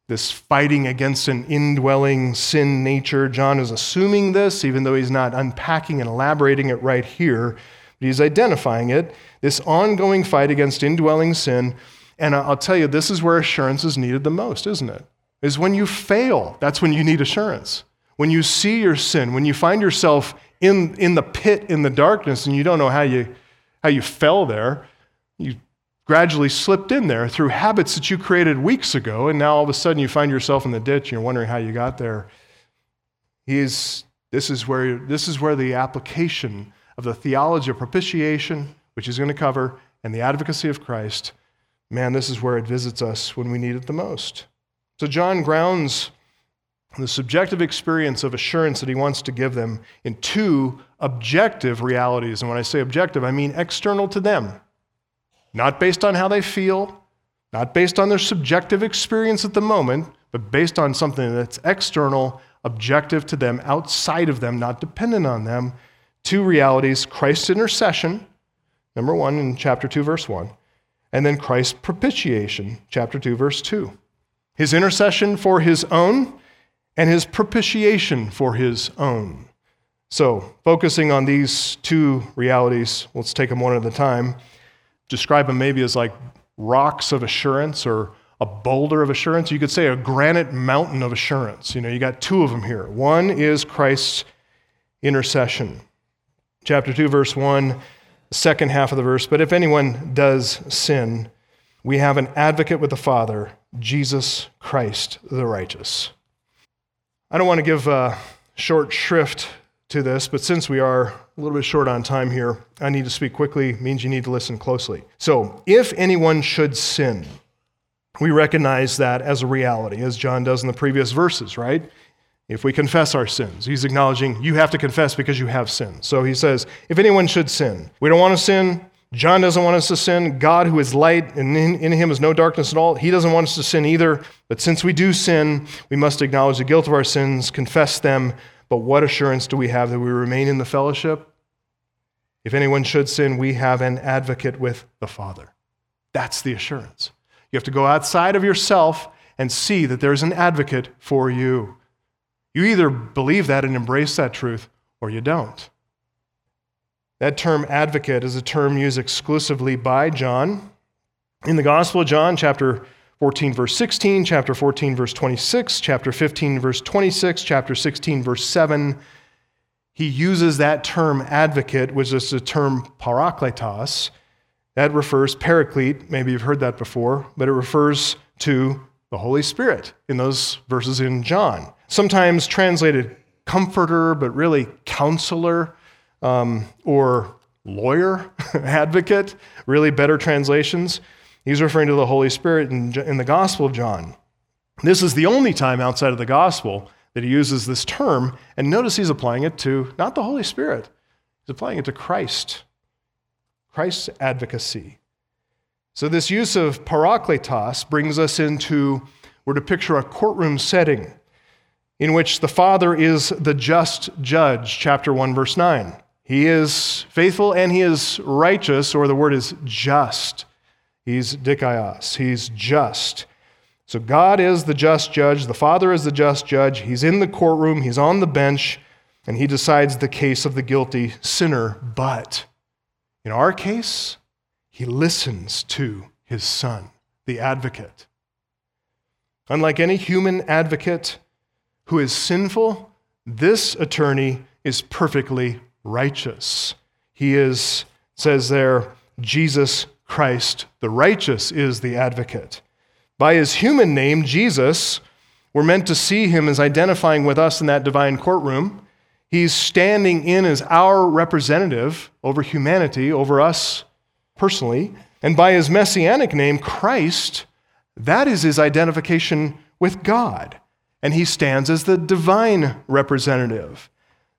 this fighting against an indwelling sin nature. John is assuming this, even though he's not unpacking and elaborating it right here. But he's identifying it, this ongoing fight against indwelling sin. And I'll tell you, this is where assurance is needed the most, isn't it? Is when you fail, that's when you need assurance. When you see your sin, when you find yourself in, in the pit in the darkness and you don't know how you, how you fell there. Gradually slipped in there through habits that you created weeks ago, and now all of a sudden you find yourself in the ditch and you're wondering how you got there. He's, this, is where, this is where the application of the theology of propitiation, which he's going to cover, and the advocacy of Christ, man, this is where it visits us when we need it the most. So John grounds the subjective experience of assurance that he wants to give them in two objective realities. And when I say objective, I mean external to them, not based on how they feel, not based on their subjective experience at the moment, but based on something that's external, objective to them, outside of them, not dependent on them. Two realities Christ's intercession, number one in chapter 2, verse 1, and then Christ's propitiation, chapter 2, verse 2. His intercession for his own and his propitiation for his own. So, focusing on these two realities, let's take them one at a time. Describe them maybe as like rocks of assurance or a boulder of assurance. You could say a granite mountain of assurance. You know, you got two of them here. One is Christ's intercession. Chapter 2, verse 1, second half of the verse. But if anyone does sin, we have an advocate with the Father, Jesus Christ the righteous. I don't want to give a short shrift to this, but since we are a little bit short on time here, I need to speak quickly, means you need to listen closely. So, if anyone should sin, we recognize that as a reality, as John does in the previous verses, right? If we confess our sins, he's acknowledging you have to confess because you have sinned. So he says, if anyone should sin, we don't want to sin. John doesn't want us to sin. God, who is light, and in, in, him is no darkness at all, he doesn't want us to sin either. But since we do sin, we must acknowledge the guilt of our sins, confess them. But what assurance do we have that we remain in the fellowship? If anyone should sin, we have an advocate with the Father. That's the assurance. You have to go outside of yourself and see that there's an advocate for you. You either believe that and embrace that truth, or you don't. That term advocate is a term used exclusively by John. In the Gospel of John, chapter 14, verse 16, chapter 14, verse 26, chapter 15, verse 26, chapter 16, verse 7, he uses that term advocate, which is the term parakletos. That refers, paraclete, maybe you've heard that before, but it refers to the Holy Spirit in those verses in John. Sometimes translated comforter, but really counselor um, or lawyer, advocate, really better translations. He's referring to the Holy Spirit in, in the Gospel of John. This is the only time outside of the Gospel that he uses this term, and notice he's applying it to not the Holy Spirit, he's applying it to Christ, Christ's advocacy. So, this use of parakletos brings us into, we're to picture a courtroom setting in which the Father is the just judge, chapter 1, verse 9. He is faithful and he is righteous, or the word is just. He's dikaios, he's just. So God is the just judge, the Father is the just judge. He's in the courtroom, he's on the bench, and he decides the case of the guilty sinner. But in our case, he listens to his son, the advocate. Unlike any human advocate who is sinful, this attorney is perfectly righteous. He is, says there, Jesus Christ, the righteous, is the advocate. By his human name, Jesus, we're meant to see him as identifying with us in that divine courtroom. He's standing in as our representative over humanity, over us personally. And by his messianic name, Christ, that is his identification with God. And he stands as the divine representative.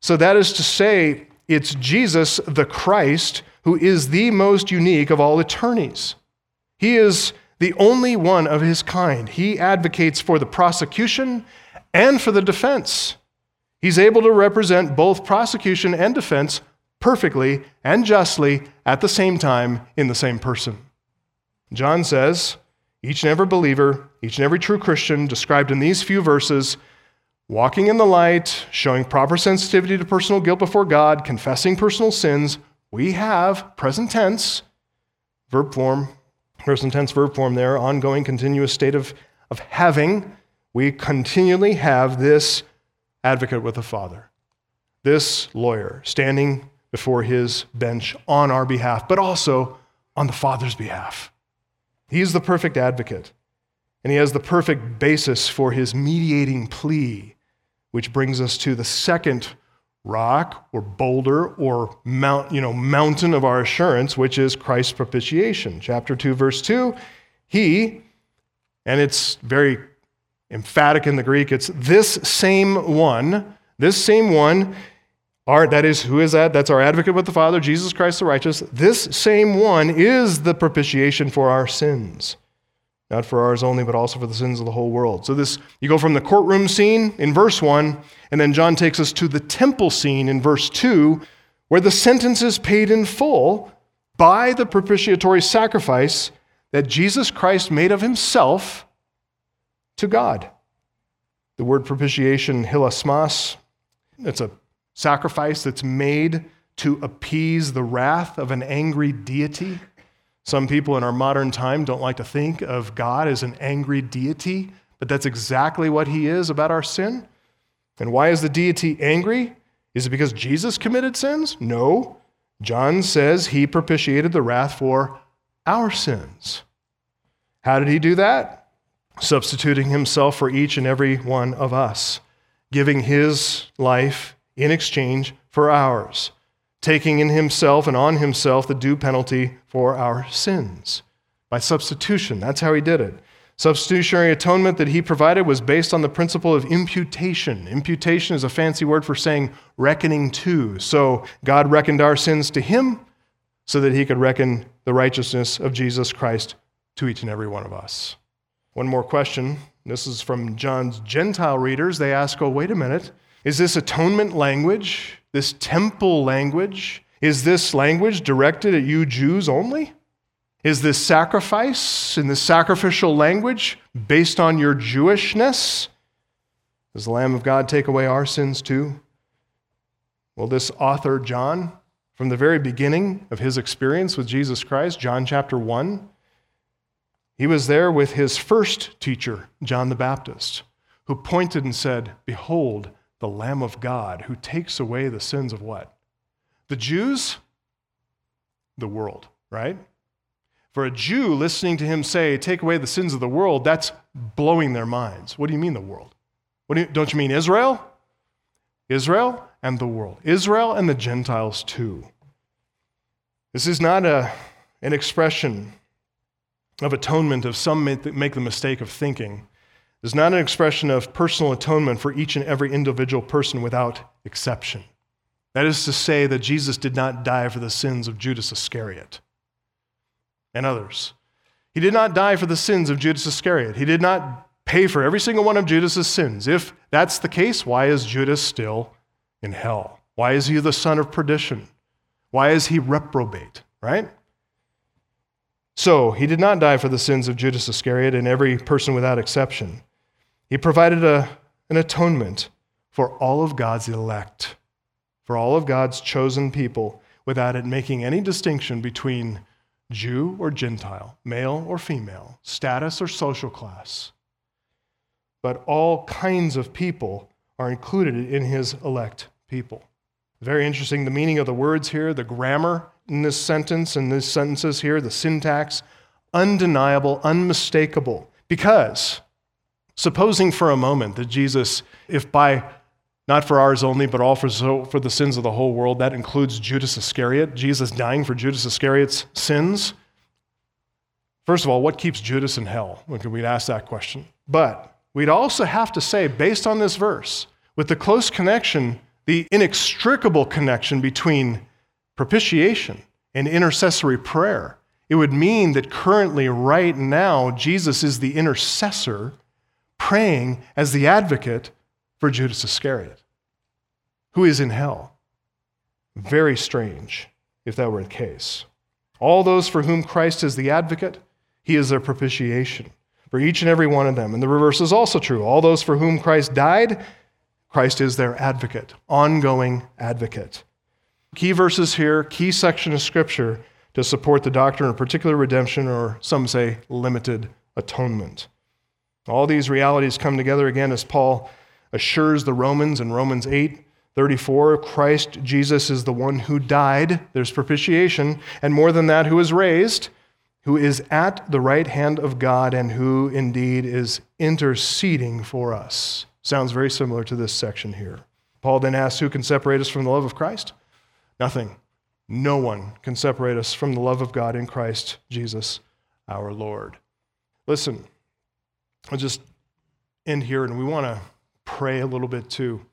So that is to say, it's Jesus, the Christ, who is the most unique of all attorneys. He is the only one of his kind. He advocates for the prosecution and for the defense. He's able to represent both prosecution and defense perfectly and justly at the same time in the same person. John says, each and every believer, each and every true Christian, described in these few verses, walking in the light, showing proper sensitivity to personal guilt before God, confessing personal sins, we have, present tense, verb form, present tense verb form there, ongoing, continuous state of, of having, we continually have this advocate with the Father, this lawyer standing before his bench on our behalf, but also on the Father's behalf. He's the perfect advocate, and he has the perfect basis for his mediating plea, which brings us to the second rock or boulder or mount, you know, mountain of our assurance, which is Christ's propitiation. Chapter 2, verse 2, he, and it's very emphatic in the Greek, it's this same one, this same one, our, that is, who is that? That's our advocate with the Father, Jesus Christ the righteous. This same one is the propitiation for our sins not for ours only, but also for the sins of the whole world. So this you go from the courtroom scene in verse 1, and then John takes us to the temple scene in verse 2, where the sentence is paid in full by the propitiatory sacrifice that Jesus Christ made of himself to God. The word propitiation, hilasmos, it's a sacrifice that's made to appease the wrath of an angry deity. Some people in our modern time don't like to think of God as an angry deity, but that's exactly what he is about our sin. And why is the deity angry? Is it because Jesus committed sins? No. John says he propitiated the wrath for our sins. How did he do that? Substituting himself for each and every one of us, giving his life in exchange for ours, taking in himself and on himself the due penalty for our sins. By substitution, that's how he did it. Substitutionary atonement that he provided was based on the principle of imputation. Imputation is a fancy word for saying reckoning to. So God reckoned our sins to him so that he could reckon the righteousness of Jesus Christ to each and every one of us. One more question. This is from John's Gentile readers. They ask, oh, wait a minute. Is this atonement language, this temple language, is this language directed at you Jews only? Is this sacrifice in this sacrificial language based on your Jewishness? Does the Lamb of God take away our sins too? Well, this author, John, from the very beginning of his experience with Jesus Christ, John chapter 1, he was there with his first teacher, John the Baptist, who pointed and said, Behold, the Lamb of God who takes away the sins of what? The Jews? The world, right? For a Jew listening to him say, Take away the sins of the world, that's blowing their minds. What do you mean, the world? What do you, don't you mean Israel? Israel and the world. Israel and the Gentiles too. This is not a, an expression of atonement of some make the mistake of thinking. It's not an expression of personal atonement for each and every individual person without exception. That is to say, that Jesus did not die for the sins of Judas Iscariot and others. He did not die for the sins of Judas Iscariot. He did not pay for every single one of Judas's sins. If that's the case, why is Judas still in hell? Why is he the son of perdition? Why is he reprobate, right? So, he did not die for the sins of Judas Iscariot and every person without exception. He provided a, an atonement for all of God's elect, for all of God's chosen people, without it making any distinction between Jew or Gentile, male or female, status or social class. But all kinds of people are included in his elect people. Very interesting, the meaning of the words here, the grammar in this sentence and these sentences here, the syntax, undeniable, unmistakable. Because supposing for a moment that Jesus, if by not for ours only, but all for, so, for the sins of the whole world. That includes Judas Iscariot, Jesus dying for Judas Iscariot's sins. First of all, what keeps Judas in hell? We'd ask that question. But we'd also have to say, based on this verse, with the close connection, the inextricable connection between propitiation and intercessory prayer, it would mean that currently, right now, Jesus is the intercessor praying as the advocate for Judas Iscariot, who is in hell. Very strange if that were the case. All those for whom Christ is the advocate, he is their propitiation for each and every one of them. And the reverse is also true. All those for whom Christ died, Christ is their advocate, ongoing advocate. Key verses here, key section of Scripture to support the doctrine of particular redemption, or some say limited atonement. All these realities come together again as Paul assures the Romans in Romans 8 34 Christ Jesus is the one who died, there's propitiation, and more than that, who is raised, who is at the right hand of God, and who indeed is interceding for us. Sounds very similar to this section here. Paul then asks, Who can separate us from the love of Christ? Nothing. No one can separate us from the love of God in Christ Jesus our Lord. Listen, I'll just end here, and we want to pray a little bit too.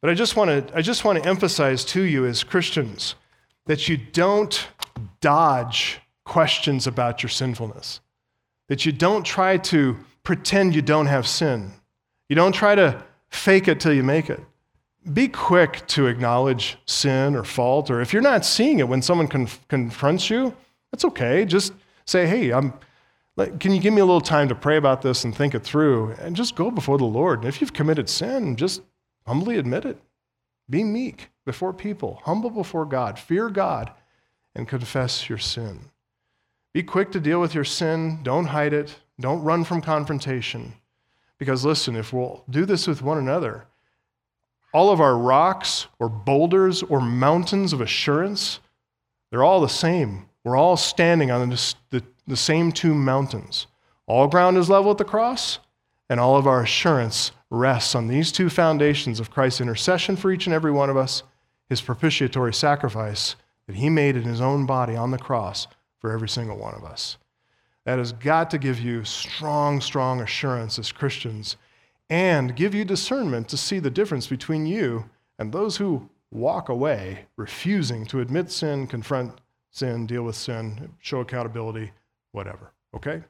But I just want to I just want to emphasize to you as Christians that you don't dodge questions about your sinfulness. That you don't try to pretend you don't have sin. You don't try to fake it till you make it. Be quick to acknowledge sin or fault, or if you're not seeing it when someone conf- confronts you, that's okay. Just say, hey, I'm, like, can you give me a little time to pray about this and think it through? And just go before the Lord. And if you've committed sin, just humbly admit it. Be meek before people, humble before God, fear God, and confess your sin. Be quick to deal with your sin. Don't hide it. Don't run from confrontation. Because listen, if we'll do this with one another, all of our rocks or boulders or mountains of assurance, they're all the same. We're all standing on the, the, the same two mountains. All ground is level at the cross, and all of our assurance rests on these two foundations of Christ's intercession for each and every one of us, his propitiatory sacrifice that he made in his own body on the cross for every single one of us. That has got to give you strong, strong assurance as Christians and give you discernment to see the difference between you and those who walk away, refusing to admit sin, confront sin, deal with sin, show accountability, whatever. Okay?